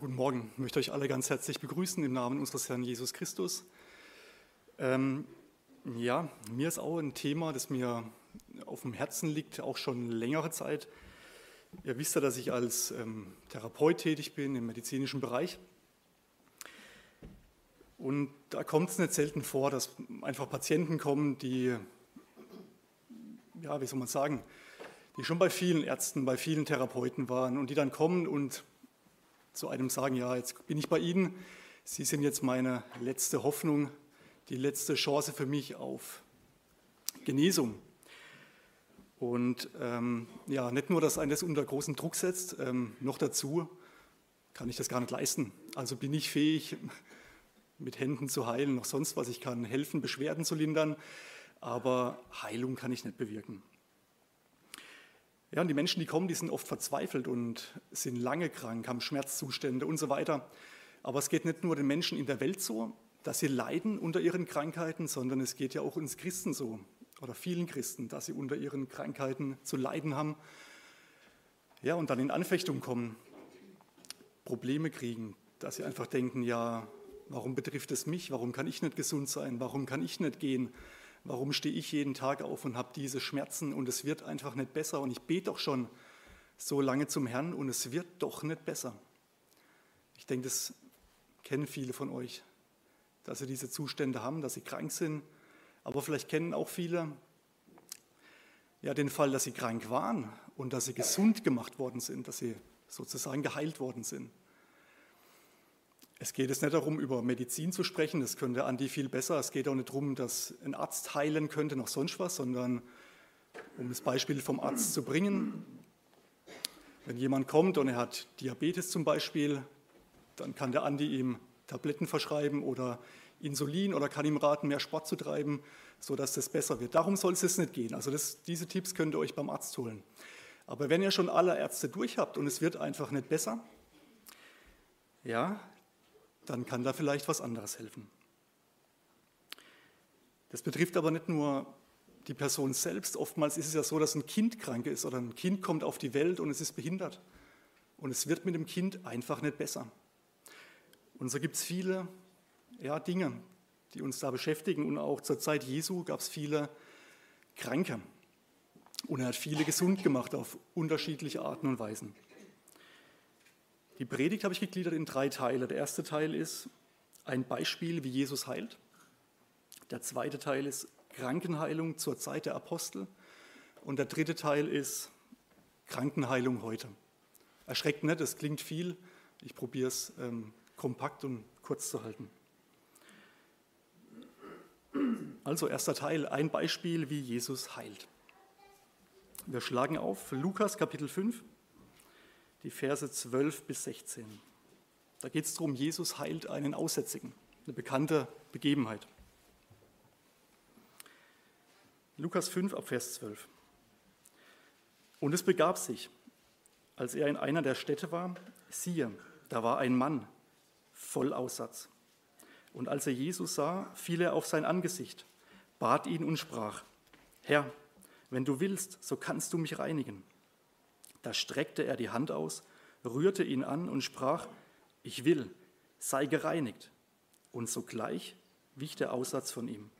Guten Morgen, ich möchte euch alle ganz herzlich begrüßen im Namen unseres Herrn Jesus Christus. Ähm, ja, mir ist auch ein Thema, das mir auf dem Herzen liegt, auch schon längere Zeit. Ihr wisst ja, dass ich als ähm, Therapeut tätig bin im medizinischen Bereich. Und da kommt es nicht selten vor, dass einfach Patienten kommen, die, ja, wie soll man sagen, die schon bei vielen Ärzten, bei vielen Therapeuten waren und die dann kommen und zu einem sagen, ja, jetzt bin ich bei Ihnen, Sie sind jetzt meine letzte Hoffnung, die letzte Chance für mich auf Genesung. Und ähm, ja, nicht nur, dass einen das unter großen Druck setzt, ähm, noch dazu kann ich das gar nicht leisten. Also bin ich fähig, mit Händen zu heilen, noch sonst was. Ich kann helfen, Beschwerden zu lindern, aber Heilung kann ich nicht bewirken. Ja, und die Menschen, die kommen, die sind oft verzweifelt und sind lange krank, haben Schmerzzustände und so weiter. Aber es geht nicht nur den Menschen in der Welt so, dass sie leiden unter ihren Krankheiten, sondern es geht ja auch uns Christen so oder vielen Christen, dass sie unter ihren Krankheiten zu leiden haben. Ja, und dann in Anfechtung kommen, Probleme kriegen, dass sie einfach denken, ja, warum betrifft es mich? Warum kann ich nicht gesund sein? Warum kann ich nicht gehen? Warum stehe ich jeden Tag auf und habe diese Schmerzen und es wird einfach nicht besser und ich bete doch schon so lange zum Herrn und es wird doch nicht besser. Ich denke, das kennen viele von euch, dass sie diese Zustände haben, dass sie krank sind, aber vielleicht kennen auch viele ja den Fall, dass sie krank waren und dass sie gesund gemacht worden sind, dass sie sozusagen geheilt worden sind. Es geht jetzt nicht darum, über Medizin zu sprechen, das könnte Andi viel besser. Es geht auch nicht darum, dass ein Arzt heilen könnte, noch sonst was, sondern um das Beispiel vom Arzt zu bringen. Wenn jemand kommt und er hat Diabetes zum Beispiel, dann kann der Andi ihm Tabletten verschreiben oder Insulin oder kann ihm raten, mehr Sport zu treiben, sodass das besser wird. Darum soll es jetzt nicht gehen. Also das, diese Tipps könnt ihr euch beim Arzt holen. Aber wenn ihr schon alle Ärzte durch habt und es wird einfach nicht besser, ja, dann kann da vielleicht was anderes helfen. Das betrifft aber nicht nur die Person selbst. Oftmals ist es ja so, dass ein Kind krank ist oder ein Kind kommt auf die Welt und es ist behindert. Und es wird mit dem Kind einfach nicht besser. Und so gibt es viele ja, Dinge, die uns da beschäftigen. Und auch zur Zeit Jesu gab es viele Kranke. Und er hat viele gesund gemacht auf unterschiedliche Arten und Weisen. Die Predigt habe ich gegliedert in drei Teile. Der erste Teil ist ein Beispiel, wie Jesus heilt. Der zweite Teil ist Krankenheilung zur Zeit der Apostel. Und der dritte Teil ist Krankenheilung heute. Erschreckt nicht, es klingt viel. Ich probiere es ähm, kompakt und kurz zu halten. Also erster Teil, ein Beispiel, wie Jesus heilt. Wir schlagen auf Lukas Kapitel 5, die Verse 12 bis 16. Da geht es darum, Jesus heilt einen Aussätzigen, eine bekannte Begebenheit. Lukas 5 ab Vers 12. Und es begab sich, als er in einer der Städte war, siehe, da war ein Mann voll Aussatz. Und als er Jesus sah, fiel er auf sein Angesicht, bat ihn und sprach, Herr, wenn du willst, so kannst du mich reinigen. Da streckte er die Hand aus, rührte ihn an und sprach, ich will, sei gereinigt. Und sogleich wich der Aussatz von ihm.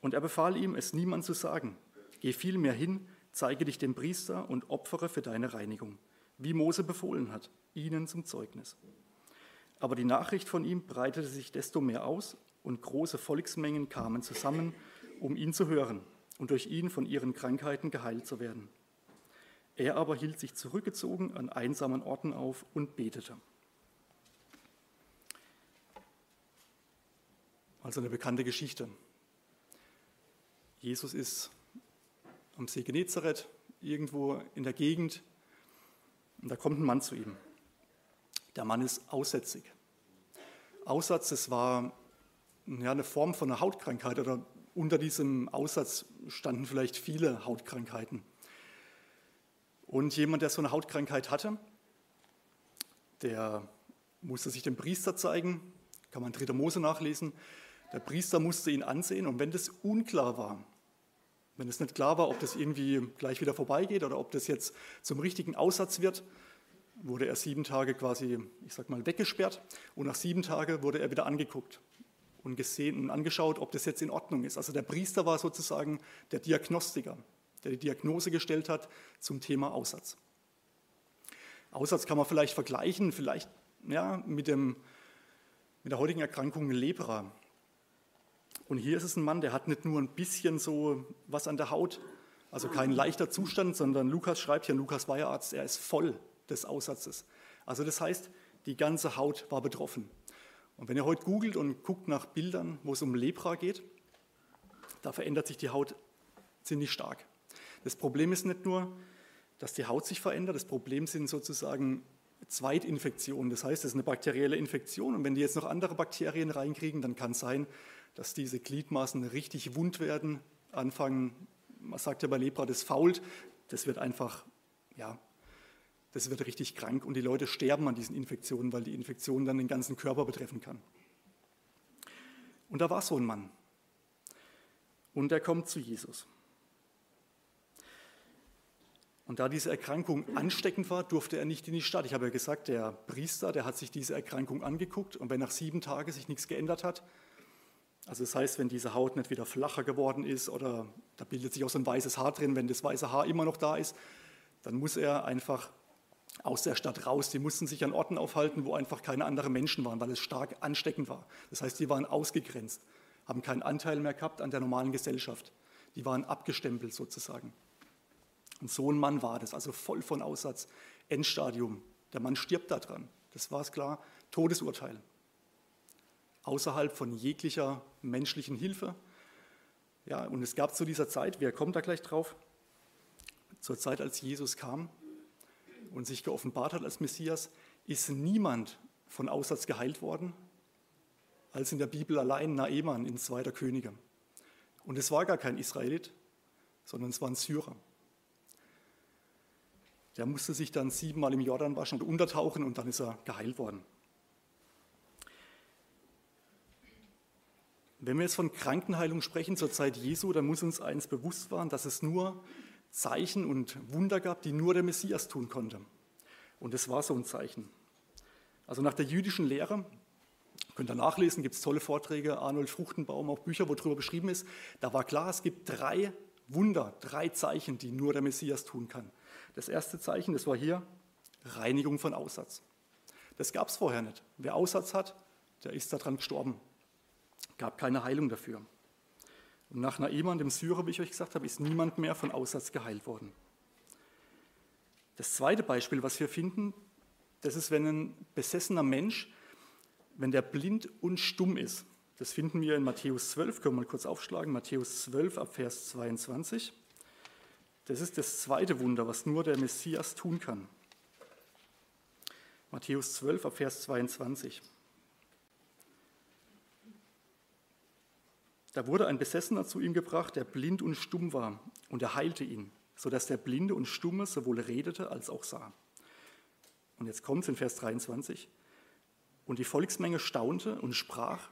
Und er befahl ihm, es niemand zu sagen. Geh vielmehr hin, zeige dich dem Priester und opfere für deine Reinigung, wie Mose befohlen hat, ihnen zum Zeugnis. Aber die Nachricht von ihm breitete sich desto mehr aus und große Volksmengen kamen zusammen, um ihn zu hören und durch ihn von ihren Krankheiten geheilt zu werden. Er aber hielt sich zurückgezogen an einsamen Orten auf und betete. Also eine bekannte Geschichte. Jesus ist am See Genezareth, irgendwo in der Gegend, und da kommt ein Mann zu ihm. Der Mann ist aussätzig. Aussatz, das war ja, eine Form von einer Hautkrankheit oder unter diesem Aussatz standen vielleicht viele Hautkrankheiten. Und jemand, der so eine Hautkrankheit hatte, der musste sich dem Priester zeigen, kann man in 3. Mose nachlesen. Der Priester musste ihn ansehen und wenn das unklar war, wenn es nicht klar war, ob das irgendwie gleich wieder vorbeigeht oder ob das jetzt zum richtigen Aussatz wird, wurde er sieben Tage quasi, ich sag mal, weggesperrt und nach sieben Tagen wurde er wieder angeguckt und gesehen und angeschaut, ob das jetzt in Ordnung ist. Also der Priester war sozusagen der Diagnostiker, der die Diagnose gestellt hat zum Thema Aussatz. Aussatz kann man vielleicht vergleichen, vielleicht ja, mit, dem, mit der heutigen Erkrankung Lepra. Und hier ist es ein Mann, der hat nicht nur ein bisschen so was an der Haut, also kein leichter Zustand, sondern Lukas schreibt hier, Lukas war ja Arzt, er ist voll des Aussatzes. Also das heißt, die ganze Haut war betroffen. Und wenn ihr heute googelt und guckt nach Bildern, wo es um Lepra geht, da verändert sich die Haut ziemlich stark. Das Problem ist nicht nur, dass die Haut sich verändert, das Problem sind sozusagen Zweitinfektionen. Das heißt, es ist eine bakterielle Infektion und wenn die jetzt noch andere Bakterien reinkriegen, dann kann es sein, dass diese Gliedmaßen richtig wund werden, anfangen, man sagt ja bei Lepra, das fault, das wird einfach, ja, das wird richtig krank und die Leute sterben an diesen Infektionen, weil die Infektion dann den ganzen Körper betreffen kann. Und da war so ein Mann. Und er kommt zu Jesus. Und da diese Erkrankung ansteckend war, durfte er nicht in die Stadt. Ich habe ja gesagt, der Priester, der hat sich diese Erkrankung angeguckt und wenn nach sieben Tagen sich nichts geändert hat, also das heißt, wenn diese Haut nicht wieder flacher geworden ist oder da bildet sich auch so ein weißes Haar drin, wenn das weiße Haar immer noch da ist, dann muss er einfach aus der Stadt raus. Die mussten sich an Orten aufhalten, wo einfach keine anderen Menschen waren, weil es stark ansteckend war. Das heißt, die waren ausgegrenzt, haben keinen Anteil mehr gehabt an der normalen Gesellschaft. Die waren abgestempelt sozusagen. Und so ein Mann war das, also voll von Aussatz, Endstadium. Der Mann stirbt daran. Das war es klar, Todesurteil außerhalb von jeglicher menschlichen Hilfe. Ja, und es gab zu dieser Zeit, wer kommt da gleich drauf? Zur Zeit, als Jesus kam und sich geoffenbart hat als Messias, ist niemand von Aussatz geheilt worden, als in der Bibel allein Naeman in Zweiter Könige. Und es war gar kein Israelit, sondern es war ein Syrer. Der musste sich dann siebenmal im Jordan waschen und untertauchen und dann ist er geheilt worden. Wenn wir jetzt von Krankenheilung sprechen zur Zeit Jesu, dann muss uns eins bewusst sein, dass es nur Zeichen und Wunder gab, die nur der Messias tun konnte. Und es war so ein Zeichen. Also nach der jüdischen Lehre, könnt ihr nachlesen, gibt es tolle Vorträge, Arnold Fruchtenbaum, auch Bücher, wo darüber beschrieben ist, da war klar, es gibt drei Wunder, drei Zeichen, die nur der Messias tun kann. Das erste Zeichen, das war hier, Reinigung von Aussatz. Das gab es vorher nicht. Wer Aussatz hat, der ist daran gestorben gab keine Heilung dafür. Und nach Naaman, dem Syrer, wie ich euch gesagt habe, ist niemand mehr von Aussatz geheilt worden. Das zweite Beispiel, was wir finden, das ist, wenn ein besessener Mensch, wenn der blind und stumm ist. Das finden wir in Matthäus 12, können wir mal kurz aufschlagen, Matthäus 12 ab Vers 22. Das ist das zweite Wunder, was nur der Messias tun kann. Matthäus 12 ab Vers 22. Da wurde ein Besessener zu ihm gebracht, der blind und stumm war, und er heilte ihn, sodass der Blinde und Stumme sowohl redete als auch sah. Und jetzt kommt es in Vers 23. Und die Volksmenge staunte und sprach,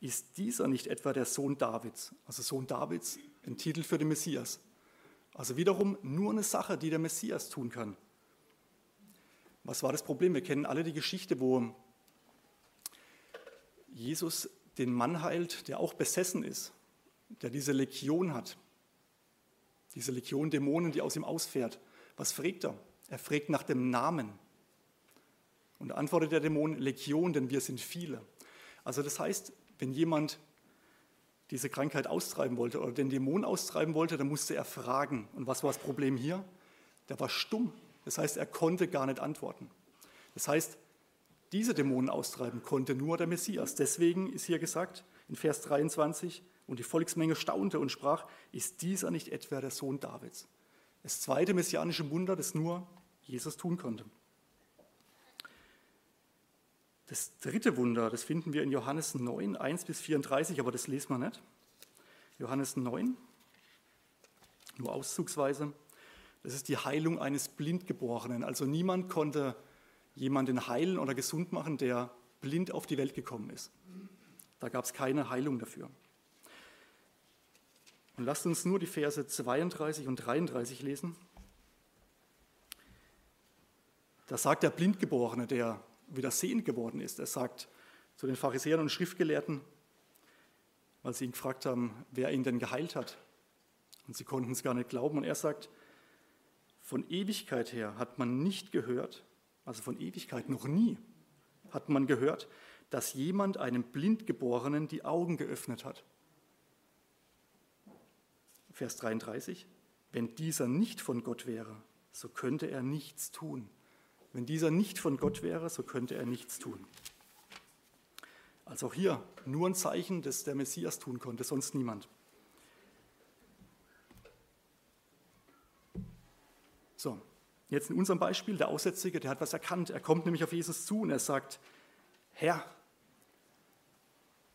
ist dieser nicht etwa der Sohn Davids? Also Sohn Davids, ein Titel für den Messias. Also wiederum nur eine Sache, die der Messias tun kann. Was war das Problem? Wir kennen alle die Geschichte, wo Jesus den Mann heilt, der auch besessen ist, der diese Legion hat, diese Legion Dämonen, die aus ihm ausfährt. Was fragt er? Er fragt nach dem Namen. Und antwortet der Dämon, Legion, denn wir sind viele. Also das heißt, wenn jemand diese Krankheit austreiben wollte oder den Dämon austreiben wollte, dann musste er fragen. Und was war das Problem hier? Der war stumm. Das heißt, er konnte gar nicht antworten. Das heißt, diese Dämonen austreiben konnte nur der Messias. Deswegen ist hier gesagt in Vers 23, und die Volksmenge staunte und sprach, ist dieser nicht etwa der Sohn Davids? Das zweite messianische Wunder, das nur Jesus tun konnte. Das dritte Wunder, das finden wir in Johannes 9, 1 bis 34, aber das lesen wir nicht. Johannes 9, nur auszugsweise. Das ist die Heilung eines Blindgeborenen. Also niemand konnte jemanden heilen oder gesund machen, der blind auf die Welt gekommen ist. Da gab es keine Heilung dafür. Und lasst uns nur die Verse 32 und 33 lesen. Da sagt der Blindgeborene, der wieder sehend geworden ist, er sagt zu den Pharisäern und Schriftgelehrten, weil sie ihn gefragt haben, wer ihn denn geheilt hat. Und sie konnten es gar nicht glauben. Und er sagt, von Ewigkeit her hat man nicht gehört, also von Ewigkeit noch nie hat man gehört, dass jemand einem Blindgeborenen die Augen geöffnet hat. Vers 33, wenn dieser nicht von Gott wäre, so könnte er nichts tun. Wenn dieser nicht von Gott wäre, so könnte er nichts tun. Also auch hier nur ein Zeichen, das der Messias tun konnte, sonst niemand. So, jetzt in unserem Beispiel, der Aussätzige, der hat was erkannt. Er kommt nämlich auf Jesus zu und er sagt, Herr,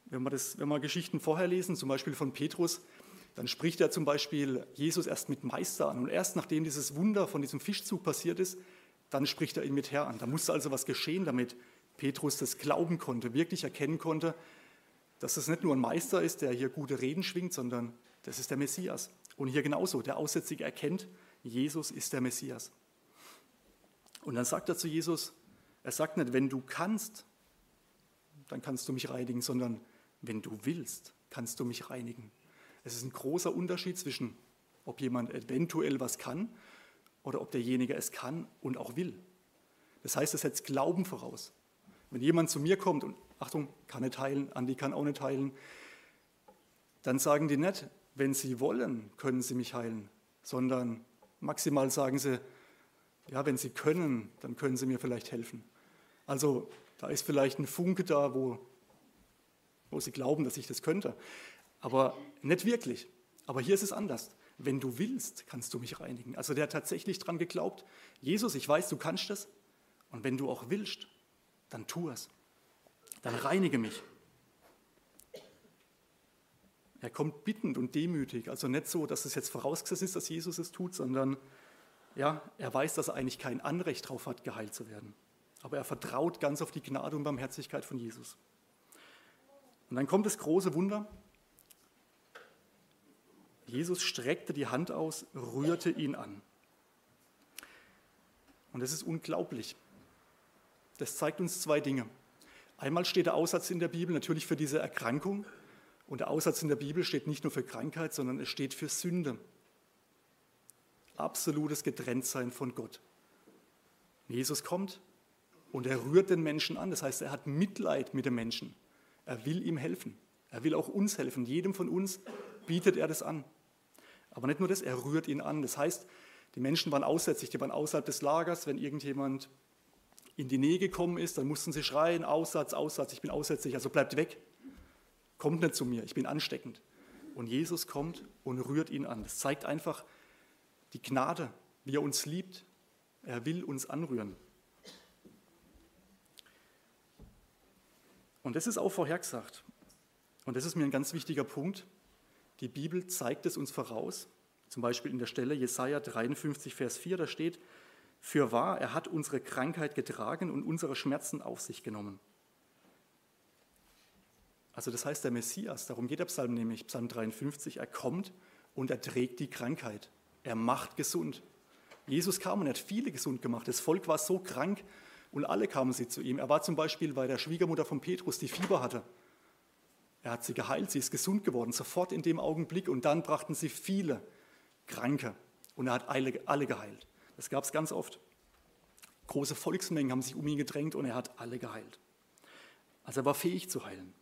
wenn wir, das, wenn wir Geschichten vorher lesen, zum Beispiel von Petrus, dann spricht er zum Beispiel Jesus erst mit Meister an. Und erst nachdem dieses Wunder von diesem Fischzug passiert ist, dann spricht er ihn mit Herr an. Da musste also was geschehen, damit Petrus das glauben konnte, wirklich erkennen konnte, dass es nicht nur ein Meister ist, der hier gute Reden schwingt, sondern das ist der Messias. Und hier genauso, der Aussätzige erkennt, Jesus ist der Messias. Und dann sagt er zu Jesus, er sagt nicht, wenn du kannst, dann kannst du mich reinigen, sondern wenn du willst, kannst du mich reinigen. Es ist ein großer Unterschied zwischen, ob jemand eventuell was kann oder ob derjenige es kann und auch will. Das heißt, es setzt Glauben voraus. Wenn jemand zu mir kommt und, Achtung, kann nicht heilen, Andi kann auch nicht heilen, dann sagen die nicht, wenn sie wollen, können sie mich heilen, sondern maximal sagen sie, ja, wenn sie können, dann können sie mir vielleicht helfen. Also da ist vielleicht ein Funke da, wo, wo sie glauben, dass ich das könnte. Aber nicht wirklich. Aber hier ist es anders. Wenn du willst, kannst du mich reinigen. Also der hat tatsächlich daran geglaubt, Jesus, ich weiß, du kannst das. Und wenn du auch willst, dann tu es. Dann reinige mich. Er kommt bittend und demütig, also nicht so, dass es jetzt vorausgesetzt ist, dass Jesus es tut, sondern ja, er weiß, dass er eigentlich kein Anrecht darauf hat, geheilt zu werden. Aber er vertraut ganz auf die Gnade und Barmherzigkeit von Jesus. Und dann kommt das große Wunder. Jesus streckte die Hand aus, rührte ihn an. Und das ist unglaublich. Das zeigt uns zwei Dinge. Einmal steht der Aussatz in der Bibel natürlich für diese Erkrankung. Und der Aussatz in der Bibel steht nicht nur für Krankheit, sondern es steht für Sünde. Absolutes Getrenntsein von Gott. Jesus kommt und er rührt den Menschen an. Das heißt, er hat Mitleid mit dem Menschen. Er will ihm helfen. Er will auch uns helfen. Jedem von uns bietet er das an. Aber nicht nur das, er rührt ihn an. Das heißt, die Menschen waren aussätzlich, die waren außerhalb des Lagers. Wenn irgendjemand in die Nähe gekommen ist, dann mussten sie schreien, Aussatz, Aussatz, ich bin aussätzlich, also bleibt weg. Kommt nicht zu mir, ich bin ansteckend. Und Jesus kommt und rührt ihn an. Das zeigt einfach die Gnade, wie er uns liebt. Er will uns anrühren. Und das ist auch vorhergesagt. Und das ist mir ein ganz wichtiger Punkt. Die Bibel zeigt es uns voraus. Zum Beispiel in der Stelle Jesaja 53, Vers 4, da steht: Für wahr, er hat unsere Krankheit getragen und unsere Schmerzen auf sich genommen. Also, das heißt, der Messias, darum geht der Psalm nämlich, Psalm 53, er kommt und er trägt die Krankheit. Er macht gesund. Jesus kam und er hat viele gesund gemacht. Das Volk war so krank und alle kamen sie zu ihm. Er war zum Beispiel bei der Schwiegermutter von Petrus, die Fieber hatte. Er hat sie geheilt, sie ist gesund geworden, sofort in dem Augenblick. Und dann brachten sie viele Kranke und er hat alle, geheilt. Das gab es ganz oft. Große Volksmengen haben sich um ihn gedrängt und er hat alle geheilt. Also er war fähig zu heilen.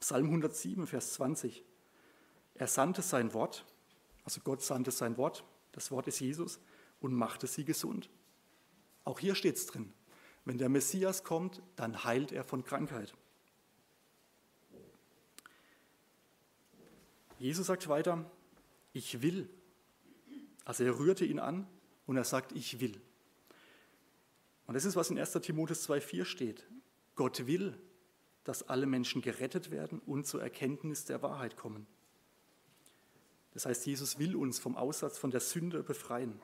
Psalm 107, Vers 20. Er sandte sein Wort, also Gott sandte sein Wort, das Wort ist Jesus, und machte sie gesund. Auch hier steht es drin. Wenn der Messias kommt, dann heilt er von Krankheit. Jesus sagt weiter, ich will. Also er rührte ihn an und er sagt, ich will. Und das ist, was in 1 Timotheus 2,4 steht. Gott will, dass alle Menschen gerettet werden und zur Erkenntnis der Wahrheit kommen. Das heißt, Jesus will uns vom Aussatz von der Sünde befreien.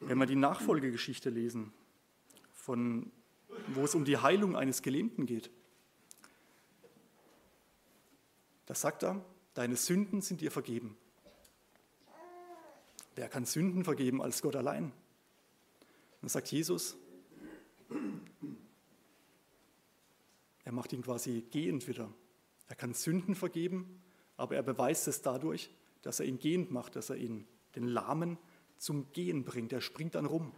Wenn wir die Nachfolgegeschichte lesen, von, wo es um die Heilung eines Gelähmten geht, da sagt er, deine Sünden sind dir vergeben. Wer kann Sünden vergeben als Gott allein? dann sagt Jesus, er macht ihn quasi gehend wieder. Er kann Sünden vergeben, aber er beweist es dadurch, dass er ihn gehend macht, dass er ihn, den Lahmen, zum Gehen bringt. Er springt dann rum.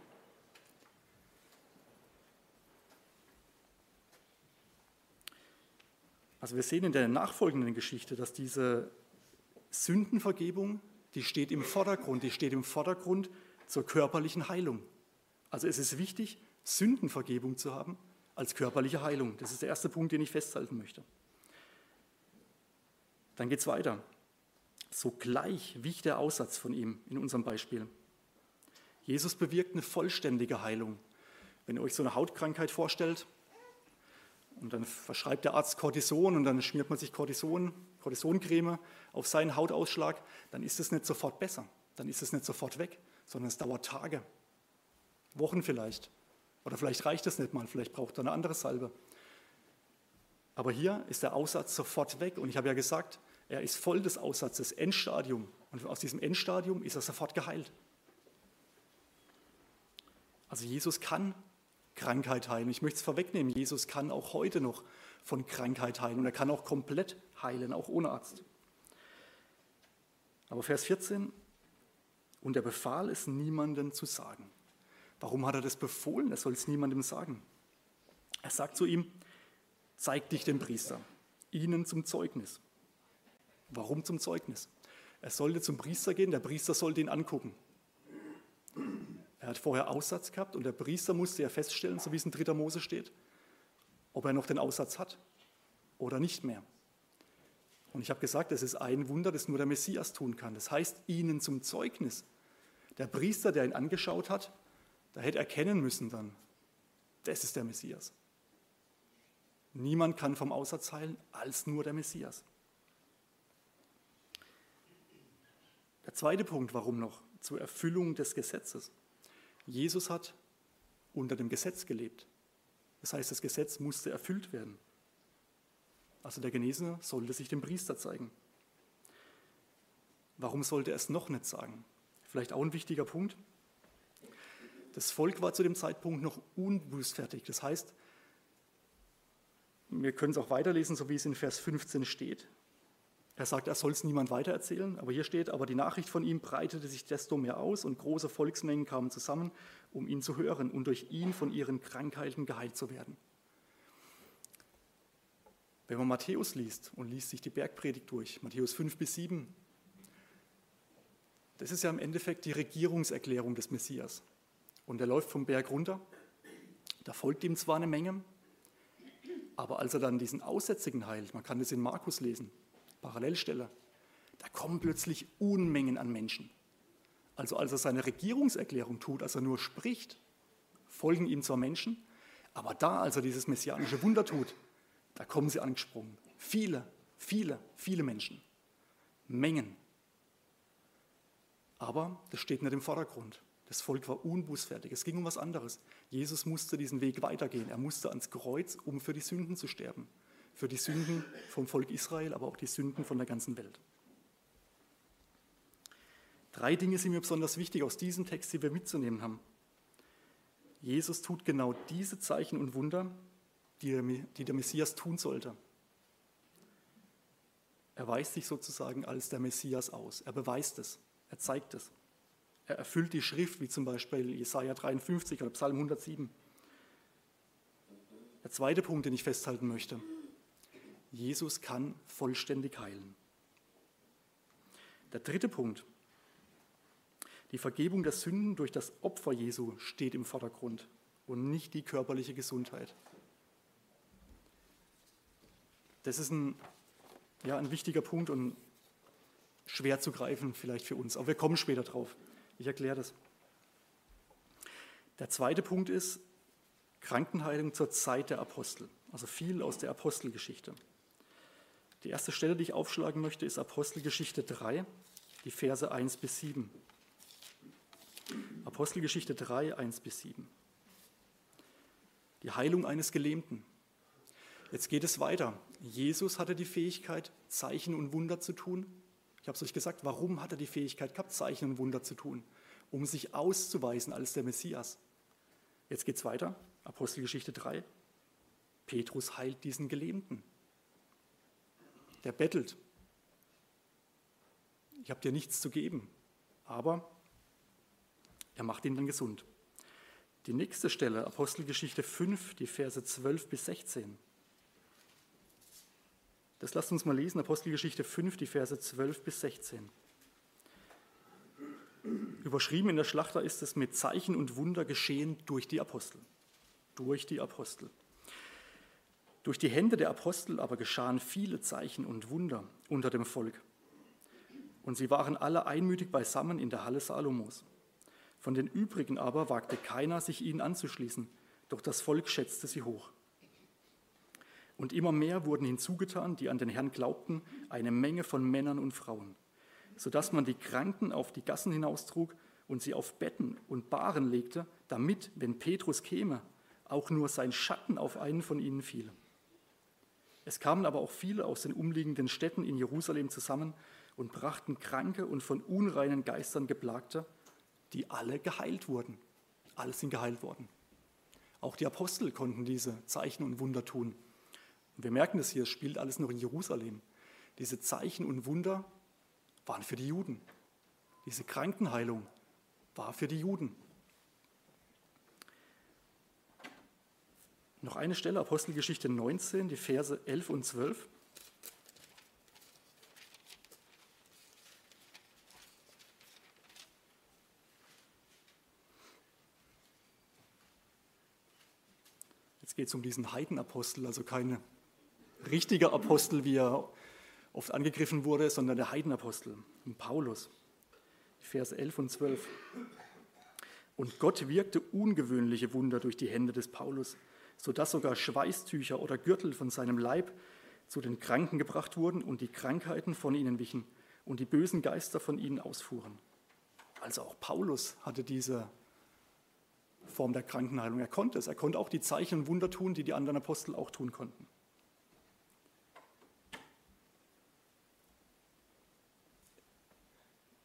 Also wir sehen in der nachfolgenden Geschichte, dass diese Sündenvergebung, die steht im Vordergrund, die steht im Vordergrund zur körperlichen Heilung. Also es ist wichtig, Sündenvergebung zu haben als körperliche Heilung. Das ist der erste Punkt, den ich festhalten möchte. Dann geht es weiter. Sogleich wich der Aussatz von ihm in unserem Beispiel. Jesus bewirkt eine vollständige Heilung. Wenn ihr euch so eine Hautkrankheit vorstellt, und dann verschreibt der Arzt Cortison und dann schmiert man sich Cortison, Cortisoncreme auf seinen Hautausschlag, dann ist es nicht sofort besser, dann ist es nicht sofort weg, sondern es dauert Tage, Wochen vielleicht. Oder vielleicht reicht es nicht mal, vielleicht braucht er eine andere Salbe. Aber hier ist der Aussatz sofort weg und ich habe ja gesagt, er ist voll des Aussatzes, Endstadium. Und aus diesem Endstadium ist er sofort geheilt. Also Jesus kann Krankheit heilen. Ich möchte es vorwegnehmen, Jesus kann auch heute noch von Krankheit heilen und er kann auch komplett heilen, auch ohne Arzt. Aber Vers 14, und er befahl es niemandem zu sagen. Warum hat er das befohlen? Er soll es niemandem sagen. Er sagt zu ihm, zeig dich dem Priester, ihnen zum Zeugnis. Warum zum Zeugnis? Er sollte zum Priester gehen, der Priester sollte ihn angucken. Er hat vorher Aussatz gehabt und der Priester musste ja feststellen, so wie es in 3. Mose steht, ob er noch den Aussatz hat oder nicht mehr. Und ich habe gesagt, es ist ein Wunder, das nur der Messias tun kann. Das heißt, ihnen zum Zeugnis. Der Priester, der ihn angeschaut hat, da hätte erkennen müssen dann, das ist der Messias. Niemand kann vom Aussatz heilen als nur der Messias. Der zweite Punkt, warum noch? Zur Erfüllung des Gesetzes. Jesus hat unter dem Gesetz gelebt. Das heißt, das Gesetz musste erfüllt werden. Also der Genesene sollte sich dem Priester zeigen. Warum sollte er es noch nicht sagen? Vielleicht auch ein wichtiger Punkt. Das Volk war zu dem Zeitpunkt noch unbußfertig. Das heißt, wir können es auch weiterlesen, so wie es in Vers 15 steht. Er sagt, er soll es niemand weitererzählen, aber hier steht, aber die Nachricht von ihm breitete sich desto mehr aus und große Volksmengen kamen zusammen, um ihn zu hören und durch ihn von ihren Krankheiten geheilt zu werden. Wenn man Matthäus liest und liest sich die Bergpredigt durch, Matthäus 5 bis 7, das ist ja im Endeffekt die Regierungserklärung des Messias. Und er läuft vom Berg runter, da folgt ihm zwar eine Menge, aber als er dann diesen Aussätzigen heilt, man kann das in Markus lesen, Parallelstelle, da kommen plötzlich Unmengen an Menschen. Also als er seine Regierungserklärung tut, als er nur spricht, folgen ihm zwar Menschen, aber da, als er dieses messianische Wunder tut, da kommen sie angesprungen. Viele, viele, viele Menschen. Mengen. Aber das steht nicht im Vordergrund. Das Volk war unbußfertig. Es ging um was anderes. Jesus musste diesen Weg weitergehen. Er musste ans Kreuz, um für die Sünden zu sterben für die Sünden vom Volk Israel, aber auch die Sünden von der ganzen Welt. Drei Dinge sind mir besonders wichtig aus diesem Text, die wir mitzunehmen haben. Jesus tut genau diese Zeichen und Wunder, die der Messias tun sollte. Er weist sich sozusagen als der Messias aus. Er beweist es. Er zeigt es. Er erfüllt die Schrift, wie zum Beispiel Jesaja 53 oder Psalm 107. Der zweite Punkt, den ich festhalten möchte. Jesus kann vollständig heilen. Der dritte Punkt. Die Vergebung der Sünden durch das Opfer Jesu steht im Vordergrund und nicht die körperliche Gesundheit. Das ist ein, ja, ein wichtiger Punkt und schwer zu greifen vielleicht für uns, aber wir kommen später drauf. Ich erkläre das. Der zweite Punkt ist Krankenheilung zur Zeit der Apostel, also viel aus der Apostelgeschichte. Die erste Stelle, die ich aufschlagen möchte, ist Apostelgeschichte 3, die Verse 1 bis 7. Apostelgeschichte 3, 1 bis 7. Die Heilung eines Gelähmten. Jetzt geht es weiter. Jesus hatte die Fähigkeit, Zeichen und Wunder zu tun. Ich habe es euch gesagt, warum hat er die Fähigkeit gehabt, Zeichen und Wunder zu tun? Um sich auszuweisen als der Messias. Jetzt geht es weiter, Apostelgeschichte 3. Petrus heilt diesen Gelähmten. Der bettelt. Ich habe dir nichts zu geben, aber er macht ihn dann gesund. Die nächste Stelle, Apostelgeschichte 5, die Verse 12 bis 16. Das lasst uns mal lesen, Apostelgeschichte 5, die Verse 12 bis 16. Überschrieben in der Schlachter ist es mit Zeichen und Wunder geschehen durch die Apostel. Durch die Apostel. Durch die Hände der Apostel aber geschahen viele Zeichen und Wunder unter dem Volk. Und sie waren alle einmütig beisammen in der Halle Salomos. Von den übrigen aber wagte keiner, sich ihnen anzuschließen, doch das Volk schätzte sie hoch. Und immer mehr wurden hinzugetan, die an den Herrn glaubten, eine Menge von Männern und Frauen sodass man die Kranken auf die Gassen hinaustrug und sie auf Betten und Bahren legte, damit, wenn Petrus käme, auch nur sein Schatten auf einen von ihnen fiele. Es kamen aber auch viele aus den umliegenden Städten in Jerusalem zusammen und brachten Kranke und von unreinen Geistern geplagte, die alle geheilt wurden. Alle sind geheilt worden. Auch die Apostel konnten diese Zeichen und Wunder tun. Und wir merken es hier, es spielt alles noch in Jerusalem. Diese Zeichen und Wunder waren für die Juden. Diese Krankenheilung war für die Juden. Noch eine Stelle, Apostelgeschichte 19, die Verse 11 und 12. Jetzt geht es um diesen Heidenapostel, also kein richtiger Apostel, wie er oft angegriffen wurde, sondern der Heidenapostel, Paulus. Vers 11 und 12. Und Gott wirkte ungewöhnliche Wunder durch die Hände des Paulus, sodass sogar Schweißtücher oder Gürtel von seinem Leib zu den Kranken gebracht wurden und die Krankheiten von ihnen wichen und die bösen Geister von ihnen ausfuhren. Also auch Paulus hatte diese Form der Krankenheilung. Er konnte es. Er konnte auch die Zeichen und Wunder tun, die die anderen Apostel auch tun konnten.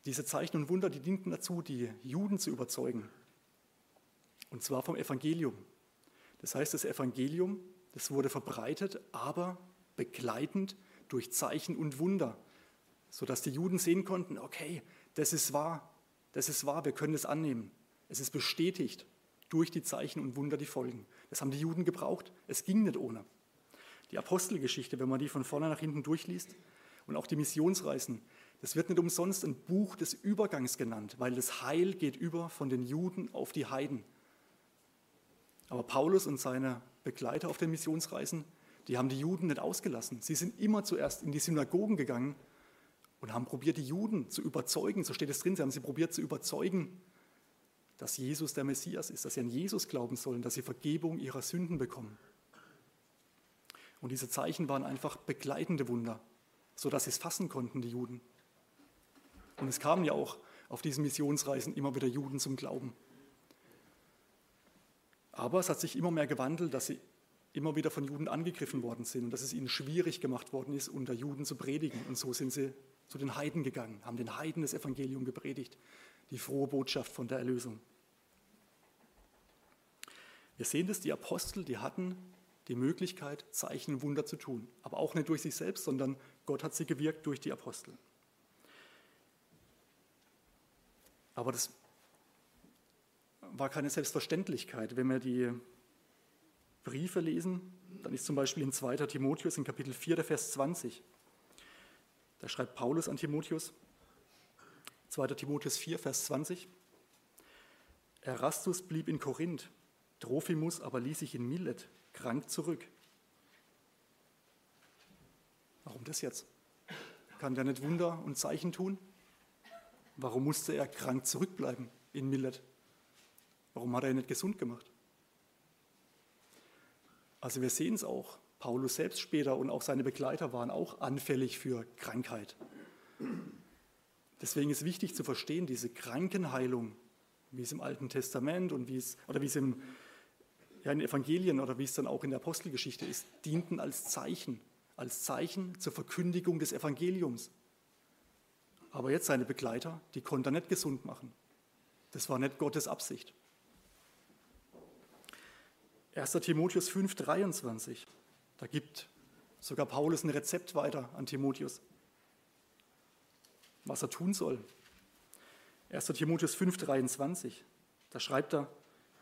Diese Zeichen und Wunder, die dienten dazu, die Juden zu überzeugen. Und zwar vom Evangelium. Das heißt, das Evangelium, das wurde verbreitet, aber begleitend durch Zeichen und Wunder, sodass die Juden sehen konnten, okay, das ist wahr, das ist wahr, wir können es annehmen. Es ist bestätigt durch die Zeichen und Wunder, die folgen. Das haben die Juden gebraucht, es ging nicht ohne. Die Apostelgeschichte, wenn man die von vorne nach hinten durchliest und auch die Missionsreisen, es wird nicht umsonst ein Buch des Übergangs genannt, weil das Heil geht über von den Juden auf die Heiden. Aber Paulus und seine Begleiter auf den Missionsreisen, die haben die Juden nicht ausgelassen. Sie sind immer zuerst in die Synagogen gegangen und haben probiert, die Juden zu überzeugen. So steht es drin, sie haben sie probiert zu überzeugen, dass Jesus der Messias ist, dass sie an Jesus glauben sollen, dass sie Vergebung ihrer Sünden bekommen. Und diese Zeichen waren einfach begleitende Wunder, sodass sie es fassen konnten, die Juden. Und es kamen ja auch auf diesen Missionsreisen immer wieder Juden zum Glauben. Aber es hat sich immer mehr gewandelt, dass sie immer wieder von Juden angegriffen worden sind und dass es ihnen schwierig gemacht worden ist, unter Juden zu predigen. Und so sind sie zu den Heiden gegangen, haben den Heiden das Evangelium gepredigt, die frohe Botschaft von der Erlösung. Wir sehen das, die Apostel, die hatten die Möglichkeit, Zeichen und Wunder zu tun, aber auch nicht durch sich selbst, sondern Gott hat sie gewirkt durch die Apostel. Aber das war keine Selbstverständlichkeit. Wenn wir die Briefe lesen, dann ist zum Beispiel in 2. Timotheus in Kapitel 4, der Vers 20. Da schreibt Paulus an Timotheus, 2. Timotheus 4, Vers 20. Erastus blieb in Korinth, Trophimus aber ließ sich in Milet krank zurück. Warum das jetzt? Kann der nicht Wunder und Zeichen tun? Warum musste er krank zurückbleiben in Millet? Warum hat er ihn nicht gesund gemacht? Also wir sehen es auch. Paulus selbst später und auch seine Begleiter waren auch anfällig für Krankheit. Deswegen ist wichtig zu verstehen, diese Krankenheilung, wie es im Alten Testament und wie es, oder wie es im, ja, in den Evangelien oder wie es dann auch in der Apostelgeschichte ist, dienten als Zeichen, als Zeichen zur Verkündigung des Evangeliums. Aber jetzt seine Begleiter, die konnte er nicht gesund machen. Das war nicht Gottes Absicht. 1. Timotheus 5, 23. Da gibt sogar Paulus ein Rezept weiter an Timotheus, was er tun soll. 1. Timotheus 5, 23. Da schreibt er,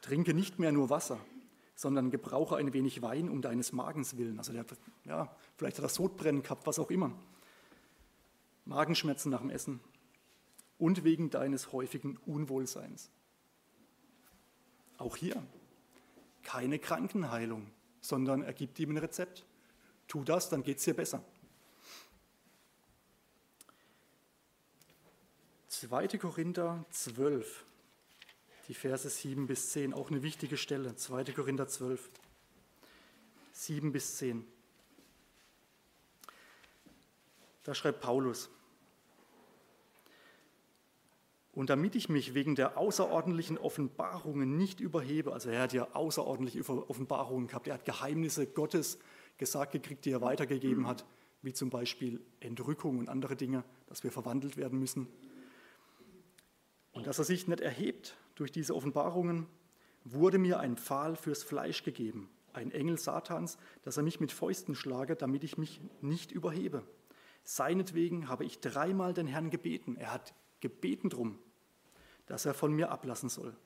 trinke nicht mehr nur Wasser, sondern gebrauche ein wenig Wein um deines Magens willen. Also der, ja, vielleicht hat er Sodbrennen gehabt, was auch immer. Magenschmerzen nach dem Essen und wegen deines häufigen Unwohlseins. Auch hier keine Krankenheilung, sondern er gibt ihm ein Rezept. Tu das, dann geht es dir besser. 2. Korinther 12, die Verse 7 bis 10, auch eine wichtige Stelle. 2. Korinther 12, 7 bis 10. Da schreibt Paulus, und damit ich mich wegen der außerordentlichen Offenbarungen nicht überhebe, also er hat ja außerordentliche Offenbarungen gehabt, er hat Geheimnisse Gottes gesagt gekriegt, die er weitergegeben hat, wie zum Beispiel Entrückung und andere Dinge, dass wir verwandelt werden müssen. Und dass er sich nicht erhebt durch diese Offenbarungen, wurde mir ein Pfahl fürs Fleisch gegeben, ein Engel Satans, dass er mich mit Fäusten schlage, damit ich mich nicht überhebe. Seinetwegen habe ich dreimal den Herrn gebeten. Er hat gebeten drum, dass er von mir ablassen soll.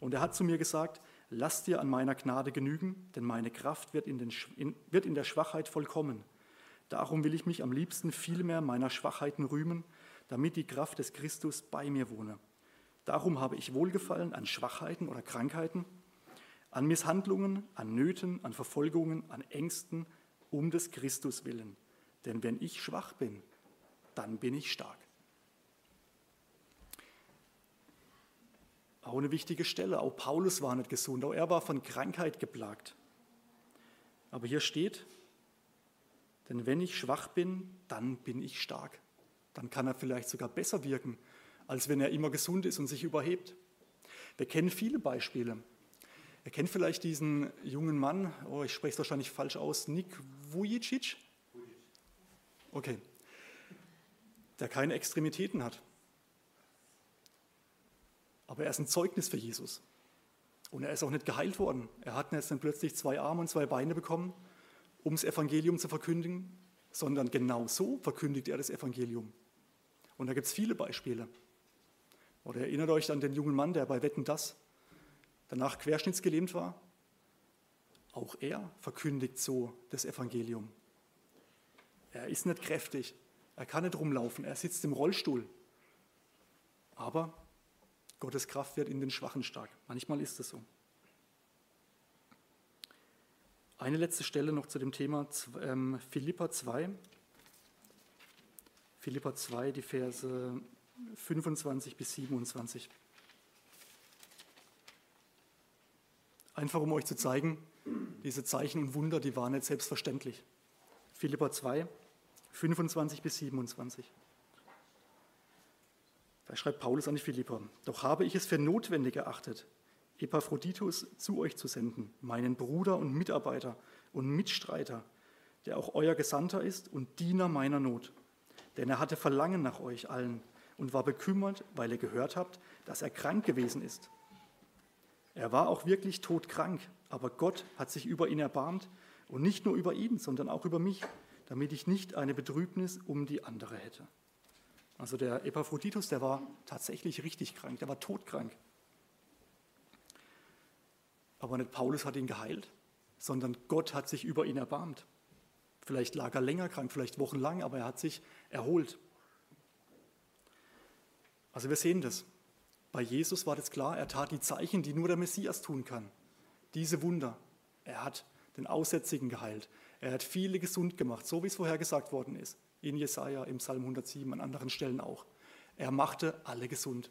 Und er hat zu mir gesagt, lass dir an meiner Gnade genügen, denn meine Kraft wird in, den, in, wird in der Schwachheit vollkommen. Darum will ich mich am liebsten vielmehr meiner Schwachheiten rühmen, damit die Kraft des Christus bei mir wohne. Darum habe ich Wohlgefallen an Schwachheiten oder Krankheiten, an Misshandlungen, an Nöten, an Verfolgungen, an Ängsten, um des Christus willen. Denn wenn ich schwach bin, dann bin ich stark. Auch eine wichtige Stelle. Auch Paulus war nicht gesund. Auch er war von Krankheit geplagt. Aber hier steht, denn wenn ich schwach bin, dann bin ich stark. Dann kann er vielleicht sogar besser wirken, als wenn er immer gesund ist und sich überhebt. Wir kennen viele Beispiele. Ihr kennt vielleicht diesen jungen Mann, oh, ich spreche es wahrscheinlich falsch aus, Nik Vujicic? Okay. Der keine Extremitäten hat. Aber er ist ein Zeugnis für Jesus. Und er ist auch nicht geheilt worden. Er hat jetzt dann plötzlich zwei Arme und zwei Beine bekommen, um das Evangelium zu verkündigen, sondern genau so verkündigt er das Evangelium. Und da gibt es viele Beispiele. Oder erinnert euch an den jungen Mann, der bei Wetten das danach querschnittsgelähmt war? Auch er verkündigt so das Evangelium. Er ist nicht kräftig, er kann nicht rumlaufen, er sitzt im Rollstuhl. Aber Gottes Kraft wird in den Schwachen stark. Manchmal ist es so. Eine letzte Stelle noch zu dem Thema ähm, Philippa 2. Philippa 2, die Verse 25 bis 27. Einfach um euch zu zeigen, diese Zeichen und Wunder, die waren nicht selbstverständlich. Philippa 2, 25 bis 27. Da schreibt Paulus an die Philipper, doch habe ich es für notwendig erachtet, Epaphroditus zu euch zu senden, meinen Bruder und Mitarbeiter und Mitstreiter, der auch euer Gesandter ist und Diener meiner Not. Denn er hatte Verlangen nach euch allen und war bekümmert, weil ihr gehört habt, dass er krank gewesen ist. Er war auch wirklich todkrank, aber Gott hat sich über ihn erbarmt und nicht nur über ihn, sondern auch über mich, damit ich nicht eine Betrübnis um die andere hätte. Also der Epaphroditus, der war tatsächlich richtig krank, der war todkrank. Aber nicht Paulus hat ihn geheilt, sondern Gott hat sich über ihn erbarmt. Vielleicht lag er länger krank, vielleicht wochenlang, aber er hat sich erholt. Also wir sehen das. Bei Jesus war das klar, er tat die Zeichen, die nur der Messias tun kann. Diese Wunder. Er hat den Aussätzigen geheilt. Er hat viele gesund gemacht, so wie es vorher gesagt worden ist in Jesaja, im Psalm 107, an anderen Stellen auch. Er machte alle gesund.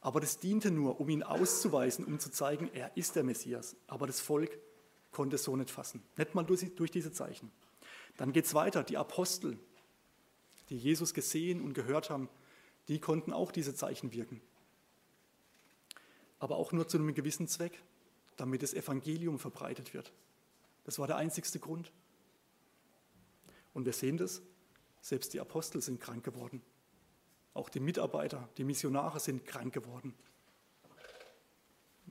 Aber das diente nur, um ihn auszuweisen, um zu zeigen, er ist der Messias. Aber das Volk konnte es so nicht fassen. Nicht mal durch, diese Zeichen. Dann geht es weiter. Die Apostel, die Jesus gesehen und gehört haben, die konnten auch diese Zeichen wirken. Aber auch nur zu einem gewissen Zweck, damit das Evangelium verbreitet wird. Das war der einzigste Grund. Und wir sehen das, selbst die Apostel sind krank geworden. Auch die Mitarbeiter, die Missionare sind krank geworden.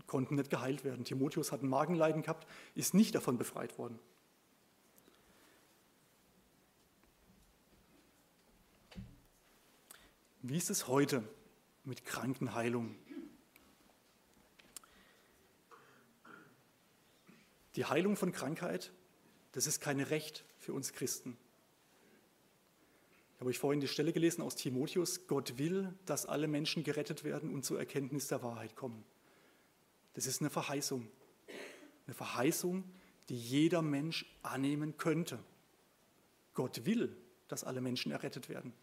konnten nicht geheilt werden. Timotheus hat ein Magenleiden gehabt, ist nicht davon befreit worden. Wie ist es heute mit Krankenheilung? Die Heilung von Krankheit, das ist kein Recht für uns Christen. Habe ich vorhin die Stelle gelesen aus Timotheus, Gott will, dass alle Menschen gerettet werden und zur Erkenntnis der Wahrheit kommen. Das ist eine Verheißung. Eine Verheißung, die jeder Mensch annehmen könnte. Gott will, dass alle Menschen errettet werden.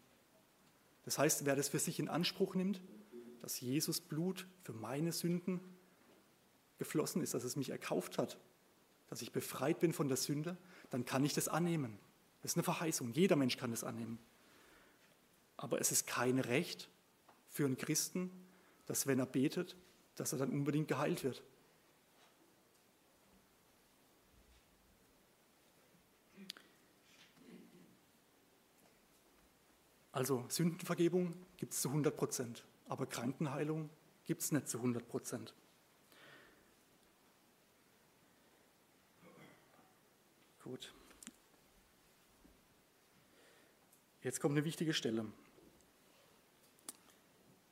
Das heißt, wer das für sich in Anspruch nimmt, dass Jesus Blut für meine Sünden geflossen ist, dass es mich erkauft hat, dass ich befreit bin von der Sünde, dann kann ich das annehmen. Das ist eine Verheißung. Jeder Mensch kann das annehmen. Aber es ist kein Recht für einen Christen, dass wenn er betet, dass er dann unbedingt geheilt wird. Also Sündenvergebung gibt es zu 100 Prozent, aber Krankenheilung gibt es nicht zu 100 Prozent. Gut. Jetzt kommt eine wichtige Stelle.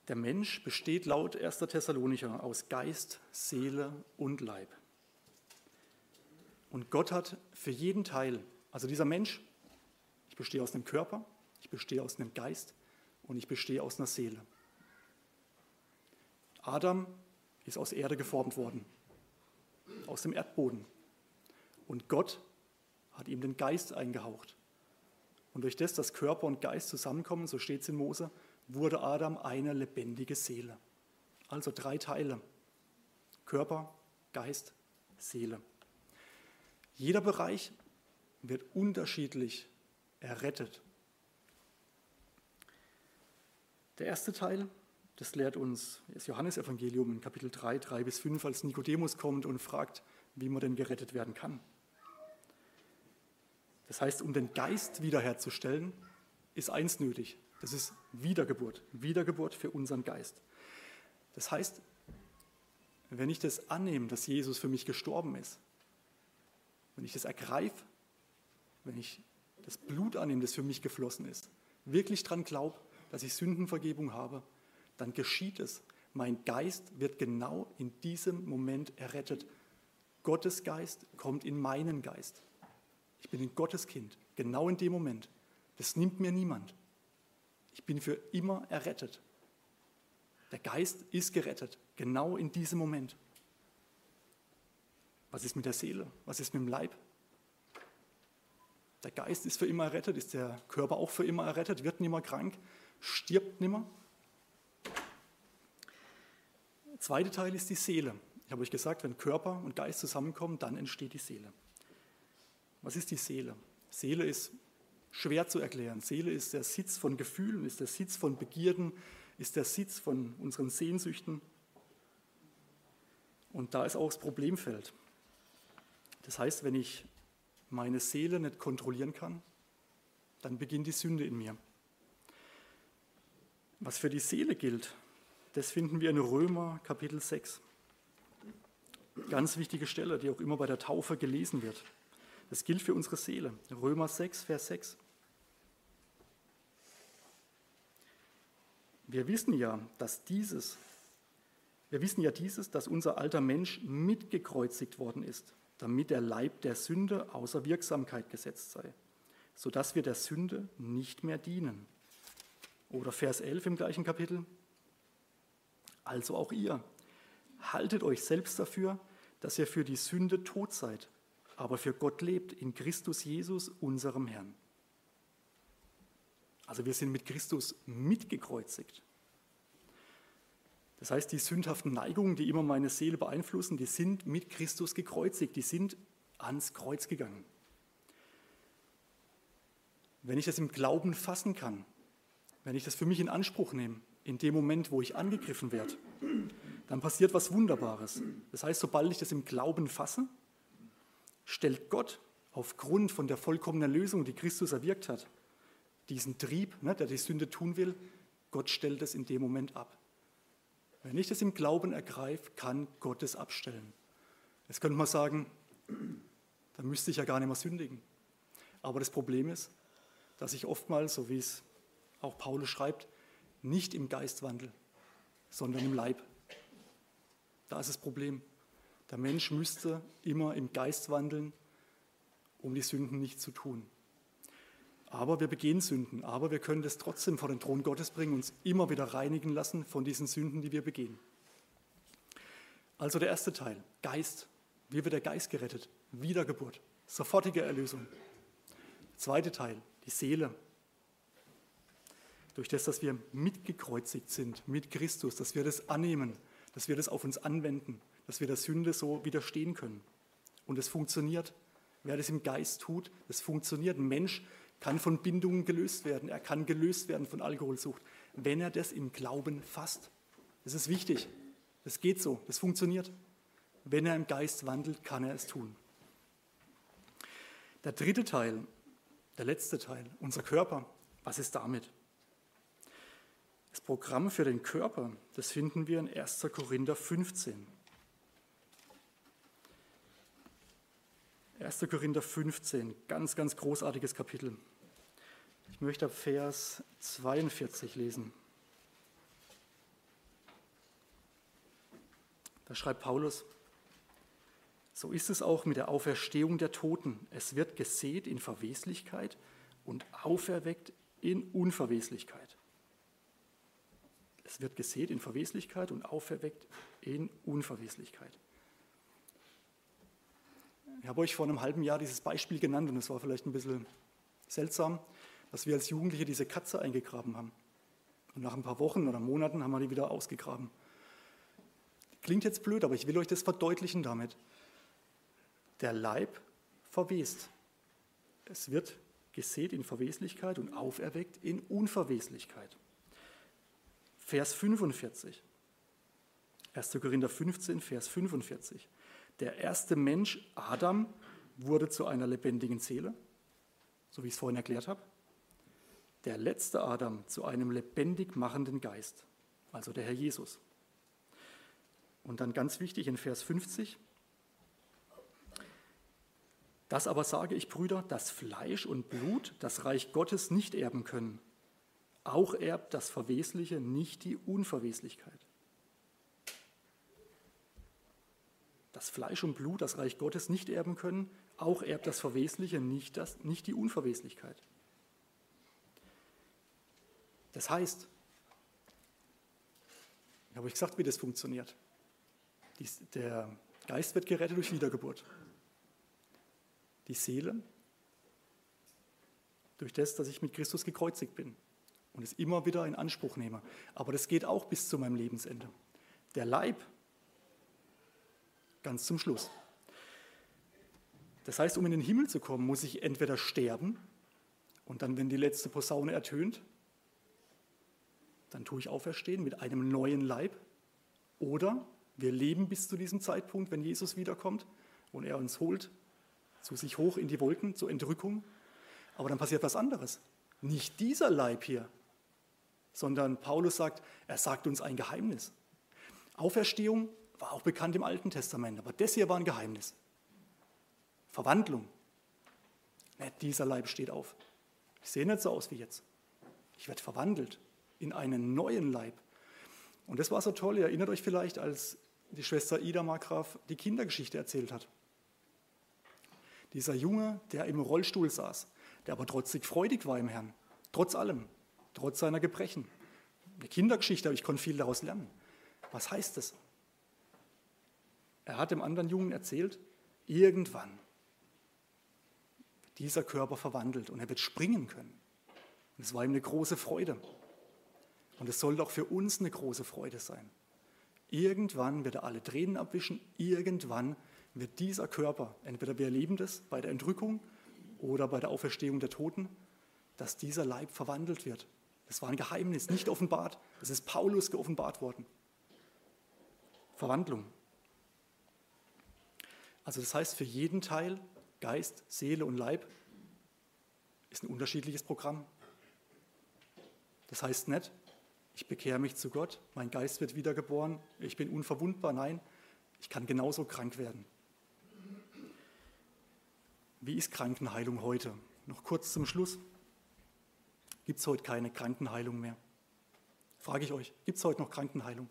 Der Mensch besteht laut 1. Thessalonicher aus Geist, Seele und Leib. Und Gott hat für jeden Teil, also dieser Mensch, ich bestehe aus einem Körper, ich bestehe aus einem Geist und ich bestehe aus einer Seele. Adam ist aus Erde geformt worden, aus dem Erdboden. Und Gott hat ihm den Geist eingehaucht. Und durch das, dass Körper und Geist zusammenkommen, so steht es in Mose, wurde Adam eine lebendige Seele. Also drei Teile. Körper, Geist, Seele. Jeder Bereich wird unterschiedlich errettet. Der erste Teil, das lehrt uns das Johannesevangelium in Kapitel 3, 3 bis 5, als Nikodemus kommt und fragt, wie man denn gerettet werden kann. Das heißt, um den Geist wiederherzustellen, ist eins nötig. Das ist Wiedergeburt. Wiedergeburt für unseren Geist. Das heißt, wenn ich das annehme, dass Jesus für mich gestorben ist, wenn ich das ergreife, wenn ich das Blut annehme, das für mich geflossen ist, wirklich daran glaube, dass ich Sündenvergebung habe, dann geschieht es. Mein Geist wird genau in diesem Moment errettet. Gottes Geist kommt in meinen Geist. Ich bin ein Gotteskind, genau in dem Moment. Das nimmt mir niemand. Ich bin für immer errettet. Der Geist ist gerettet, genau in diesem Moment. Was ist mit der Seele? Was ist mit dem Leib? Der Geist ist für immer errettet, ist der Körper auch für immer errettet, wird nicht mehr krank, stirbt nimmer. Der zweite Teil ist die Seele. Ich habe euch gesagt, wenn Körper und Geist zusammenkommen, dann entsteht die Seele. Was ist die Seele? Seele ist schwer zu erklären. Seele ist der Sitz von Gefühlen, ist der Sitz von Begierden, ist der Sitz von unseren Sehnsüchten. Und da ist auch das Problemfeld. Das heißt, wenn ich meine Seele nicht kontrollieren kann, dann beginnt die Sünde in mir. Was für die Seele gilt, das finden wir in Römer Kapitel 6. Ganz wichtige Stelle, die auch immer bei der Taufe gelesen wird. Das gilt für unsere Seele. Römer 6, Vers 6. Wir wissen ja, dass dieses, wir wissen ja dieses, dass unser alter Mensch mitgekreuzigt worden ist, damit der Leib der Sünde außer Wirksamkeit gesetzt sei, sodass wir der Sünde nicht mehr dienen. Oder Vers 11 im gleichen Kapitel. Also auch ihr, haltet euch selbst dafür, dass ihr für die Sünde tot seid, aber für Gott lebt in Christus Jesus, unserem Herrn. Also wir sind mit Christus mitgekreuzigt. Das heißt, die sündhaften Neigungen, die immer meine Seele beeinflussen, die sind mit Christus gekreuzigt, die sind ans Kreuz gegangen. Wenn ich das im Glauben fassen kann, wenn ich das für mich in Anspruch nehme, in dem Moment, wo ich angegriffen werde, dann passiert was Wunderbares. Das heißt, sobald ich das im Glauben fasse, stellt Gott aufgrund von der vollkommenen Lösung, die Christus erwirkt hat, diesen Trieb, ne, der die Sünde tun will, Gott stellt es in dem Moment ab. Wenn ich das im Glauben ergreife, kann Gott es abstellen. Jetzt könnte man sagen, dann müsste ich ja gar nicht mehr sündigen. Aber das Problem ist, dass ich oftmals, so wie es auch Paulus schreibt, nicht im Geist wandle, sondern im Leib. Da ist das Problem. Der Mensch müsste immer im Geist wandeln, um die Sünden nicht zu tun. Aber wir begehen Sünden, aber wir können das trotzdem vor den Thron Gottes bringen, uns immer wieder reinigen lassen von diesen Sünden, die wir begehen. Also der erste Teil, Geist. Wie wird der Geist gerettet? Wiedergeburt, sofortige Erlösung. Der zweite Teil, die Seele. Durch das, dass wir mitgekreuzigt sind mit Christus, dass wir das annehmen, dass wir das auf uns anwenden, dass wir der Sünde so widerstehen können. Und es funktioniert. Wer das im Geist tut, das funktioniert. Ein Mensch kann von Bindungen gelöst werden. Er kann gelöst werden von Alkoholsucht, wenn er das im Glauben fasst. Das ist wichtig. Das geht so. Das funktioniert. Wenn er im Geist wandelt, kann er es tun. Der dritte Teil, der letzte Teil, unser Körper. Was ist damit? Das Programm für den Körper, das finden wir in 1. Korinther 15. 1. Korinther 15, ganz, ganz großartiges Kapitel. Ich möchte ab Vers 42 lesen. Da schreibt Paulus, so ist es auch mit der Auferstehung der Toten. Es wird gesät in Verweslichkeit und auferweckt in Unverweslichkeit. Es wird gesät in Verweslichkeit und auferweckt in Unverweslichkeit. Ich habe euch vor einem halben Jahr dieses Beispiel genannt und es war vielleicht ein bisschen seltsam, dass wir als Jugendliche diese Katze eingegraben haben. Und nach ein paar Wochen oder Monaten haben wir die wieder ausgegraben. Klingt jetzt blöd, aber ich will euch das verdeutlichen damit. Der Leib verwest. Es wird gesät in Verweslichkeit und auferweckt in Unverweslichkeit. Vers 45. 1. Korinther 15, Vers 45. Der erste Mensch, Adam, wurde zu einer lebendigen Seele, so wie ich es vorhin erklärt habe. Der letzte Adam zu einem lebendig machenden Geist, also der Herr Jesus. Und dann ganz wichtig in Vers 50. Das aber sage ich, Brüder, dass Fleisch und Blut das Reich Gottes nicht erben können. Auch erbt das Verwesliche nicht die Unverweslichkeit. Dass Fleisch und Blut das Reich Gottes nicht erben können, auch erbt das Verwesliche nicht, das, nicht die Unverweslichkeit. Das heißt, ich habe euch gesagt, wie das funktioniert. Dies, der Geist wird gerettet durch Wiedergeburt. Die Seele durch das, dass ich mit Christus gekreuzigt bin und es immer wieder in Anspruch nehme. Aber das geht auch bis zu meinem Lebensende. Der Leib Ganz zum Schluss. Das heißt, um in den Himmel zu kommen, muss ich entweder sterben und dann, wenn die letzte Posaune ertönt, dann tue ich auferstehen mit einem neuen Leib. Oder wir leben bis zu diesem Zeitpunkt, wenn Jesus wiederkommt und er uns holt zu sich hoch in die Wolken zur Entrückung. Aber dann passiert was anderes. Nicht dieser Leib hier, sondern Paulus sagt, er sagt uns ein Geheimnis. Auferstehung war auch bekannt im Alten Testament, aber das hier war ein Geheimnis. Verwandlung. Nicht dieser Leib steht auf. Ich sehe nicht so aus wie jetzt. Ich werde verwandelt in einen neuen Leib. Und das war so toll. Ihr erinnert euch vielleicht, als die Schwester Ida Markgraf die Kindergeschichte erzählt hat. Dieser Junge, der im Rollstuhl saß, der aber trotzdem freudig war im Herrn, trotz allem, trotz seiner Gebrechen. Eine Kindergeschichte, aber ich konnte viel daraus lernen. Was heißt das? Er hat dem anderen Jungen erzählt, irgendwann wird dieser Körper verwandelt und er wird springen können. Und es war ihm eine große Freude. Und es soll doch für uns eine große Freude sein. Irgendwann wird er alle Tränen abwischen, irgendwann wird dieser Körper, entweder wir erleben das bei der Entrückung oder bei der Auferstehung der Toten, dass dieser Leib verwandelt wird. Das war ein Geheimnis, nicht offenbart. Es ist Paulus geoffenbart worden. Verwandlung. Also das heißt, für jeden Teil, Geist, Seele und Leib, ist ein unterschiedliches Programm. Das heißt nicht, ich bekehre mich zu Gott, mein Geist wird wiedergeboren, ich bin unverwundbar. Nein, ich kann genauso krank werden. Wie ist Krankenheilung heute? Noch kurz zum Schluss. Gibt es heute keine Krankenheilung mehr? Frage ich euch, gibt es heute noch Krankenheilung?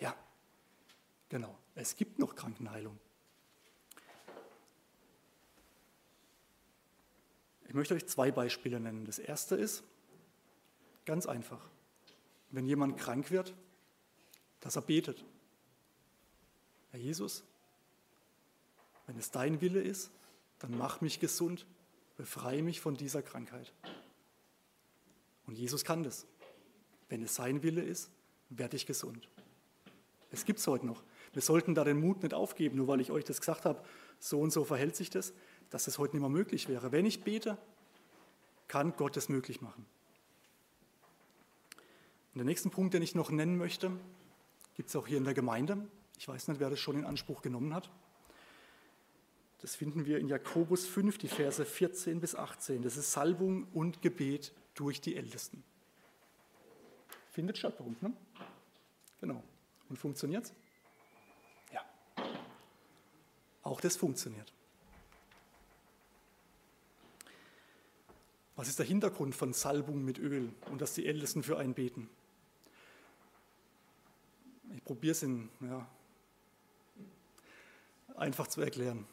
Ja, genau, es gibt noch Krankenheilung. Ich möchte euch zwei Beispiele nennen. Das erste ist ganz einfach. Wenn jemand krank wird, dass er betet. Herr Jesus, wenn es dein Wille ist, dann mach mich gesund, befreie mich von dieser Krankheit. Und Jesus kann das. Wenn es sein Wille ist, werde ich gesund. Es gibt es heute noch. Wir sollten da den Mut nicht aufgeben, nur weil ich euch das gesagt habe, so und so verhält sich das dass es heute nicht mehr möglich wäre. Wenn ich bete, kann Gott es möglich machen. Und der nächste Punkt, den ich noch nennen möchte, gibt es auch hier in der Gemeinde. Ich weiß nicht, wer das schon in Anspruch genommen hat. Das finden wir in Jakobus 5, die Verse 14 bis 18. Das ist Salbung und Gebet durch die Ältesten. Findet statt bei uns, ne? Genau. Und funktioniert es? Ja. Auch das funktioniert. Was ist der Hintergrund von Salbung mit Öl und dass die Ältesten für einen beten? Ich probiere es in, ja, einfach zu erklären.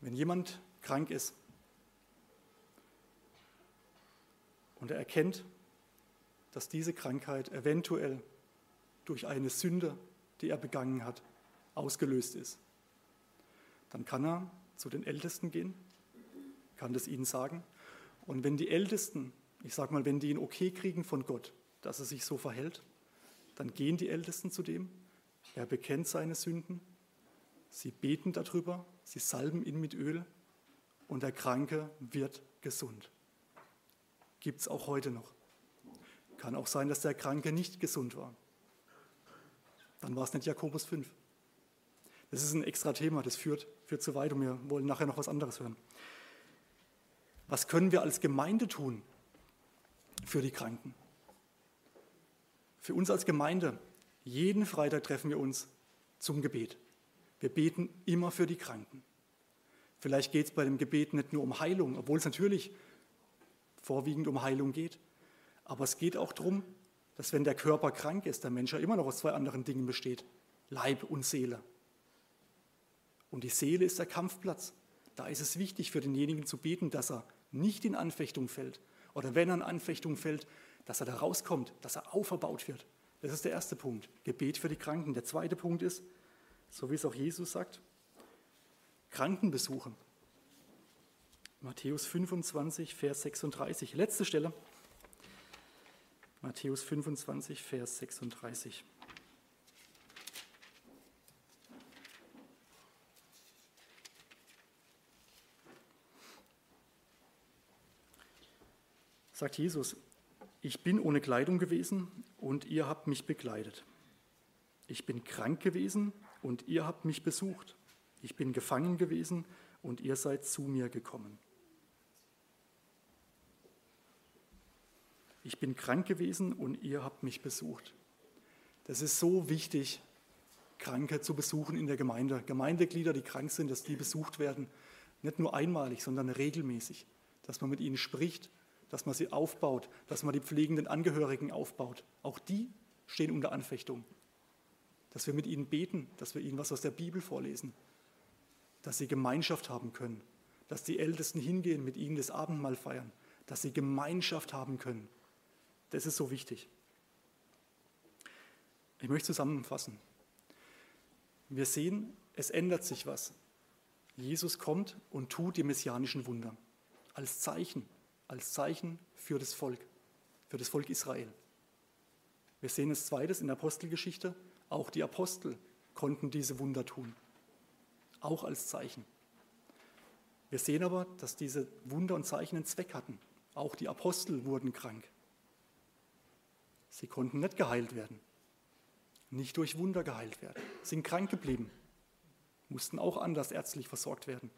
Wenn jemand krank ist und er erkennt, dass diese Krankheit eventuell durch eine Sünde, die er begangen hat, ausgelöst ist, dann kann er zu den Ältesten gehen, kann das ihnen sagen und wenn die Ältesten, ich sage mal, wenn die ein Okay kriegen von Gott, dass er sich so verhält, dann gehen die Ältesten zu dem, er bekennt seine Sünden, sie beten darüber, sie salben ihn mit Öl und der Kranke wird gesund. Gibt es auch heute noch. Kann auch sein, dass der Kranke nicht gesund war. Dann war es nicht Jakobus 5. Das ist ein extra Thema, das führt, führt zu weit und wir wollen nachher noch was anderes hören. Was können wir als Gemeinde tun für die Kranken? Für uns als Gemeinde, jeden Freitag treffen wir uns zum Gebet. Wir beten immer für die Kranken. Vielleicht geht es bei dem Gebet nicht nur um Heilung, obwohl es natürlich vorwiegend um Heilung geht. Aber es geht auch darum, dass wenn der Körper krank ist, der Mensch ja immer noch aus zwei anderen Dingen besteht. Leib und Seele. Und die Seele ist der Kampfplatz. Da ist es wichtig für denjenigen zu beten, dass er nicht in Anfechtung fällt oder wenn er in Anfechtung fällt, dass er da rauskommt, dass er auferbaut wird. Das ist der erste Punkt, Gebet für die Kranken. Der zweite Punkt ist, so wie es auch Jesus sagt, Krankenbesuche. Matthäus 25, Vers 36. Letzte Stelle. Matthäus 25, Vers 36. sagt Jesus, ich bin ohne Kleidung gewesen und ihr habt mich bekleidet. Ich bin krank gewesen und ihr habt mich besucht. Ich bin gefangen gewesen und ihr seid zu mir gekommen. Ich bin krank gewesen und ihr habt mich besucht. Das ist so wichtig, Kranke zu besuchen in der Gemeinde. Gemeindeglieder, die krank sind, dass die besucht werden. Nicht nur einmalig, sondern regelmäßig. Dass man mit ihnen spricht, dass man sie aufbaut, dass man die pflegenden Angehörigen aufbaut. Auch die stehen unter Anfechtung. Dass wir mit ihnen beten, dass wir ihnen was aus der Bibel vorlesen, dass sie Gemeinschaft haben können, dass die Ältesten hingehen, mit ihnen das Abendmahl feiern, dass sie Gemeinschaft haben können. Das ist so wichtig. Ich möchte zusammenfassen. Wir sehen, es ändert sich was. Jesus kommt und tut die messianischen Wunder als Zeichen als Zeichen für das Volk, für das Volk Israel. Wir sehen es zweites in der Apostelgeschichte, auch die Apostel konnten diese Wunder tun, auch als Zeichen. Wir sehen aber, dass diese Wunder und Zeichen einen Zweck hatten. Auch die Apostel wurden krank. Sie konnten nicht geheilt werden, nicht durch Wunder geheilt werden, sind krank geblieben, mussten auch anders ärztlich versorgt werden.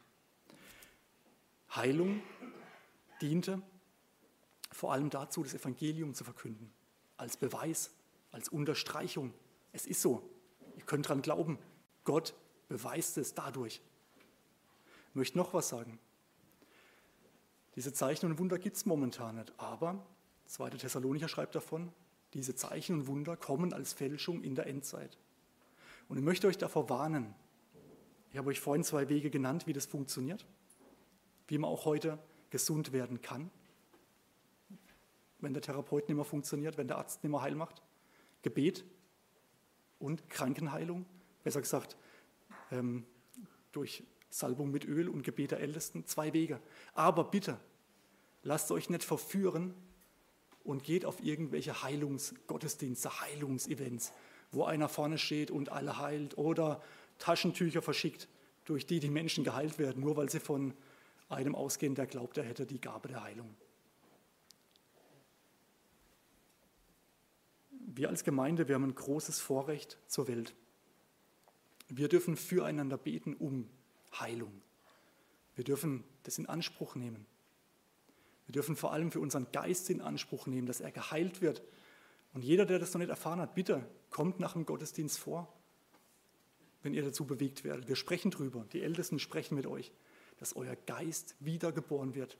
Heilung diente vor allem dazu, das Evangelium zu verkünden. als Beweis, als Unterstreichung. Es ist so. Ihr könnt daran glauben. Gott beweist es dadurch. Ich möchte noch was sagen. Diese Zeichen und Wunder gibt es momentan nicht, aber 2. Thessalonicher schreibt davon, diese Zeichen und Wunder kommen als Fälschung in der Endzeit. Und ich möchte euch davor warnen. Ich habe euch vorhin zwei Wege genannt, wie das funktioniert, wie man auch heute gesund werden kann, wenn der Therapeut nicht mehr funktioniert, wenn der Arzt nicht mehr heil macht. Gebet und Krankenheilung, besser gesagt ähm, durch Salbung mit Öl und Gebet der Ältesten, zwei Wege. Aber bitte, lasst euch nicht verführen und geht auf irgendwelche Heilungsgottesdienste, Heilungsevents, wo einer vorne steht und alle heilt oder Taschentücher verschickt, durch die die Menschen geheilt werden, nur weil sie von einem ausgehen, der glaubt, er hätte die Gabe der Heilung. Wir als Gemeinde, wir haben ein großes Vorrecht zur Welt. Wir dürfen füreinander beten um Heilung. Wir dürfen das in Anspruch nehmen. Wir dürfen vor allem für unseren Geist in Anspruch nehmen, dass er geheilt wird. Und jeder, der das noch nicht erfahren hat, bitte kommt nach dem Gottesdienst vor, wenn ihr dazu bewegt werdet. Wir sprechen drüber. Die Ältesten sprechen mit euch, dass euer Geist wiedergeboren wird.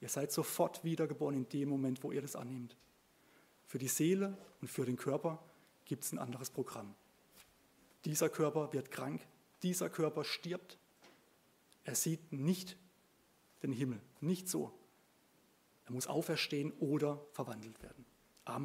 Ihr seid sofort wiedergeboren in dem Moment, wo ihr das annehmt. Für die Seele und für den Körper gibt es ein anderes Programm. Dieser Körper wird krank, dieser Körper stirbt. Er sieht nicht den Himmel, nicht so. Er muss auferstehen oder verwandelt werden. Amen.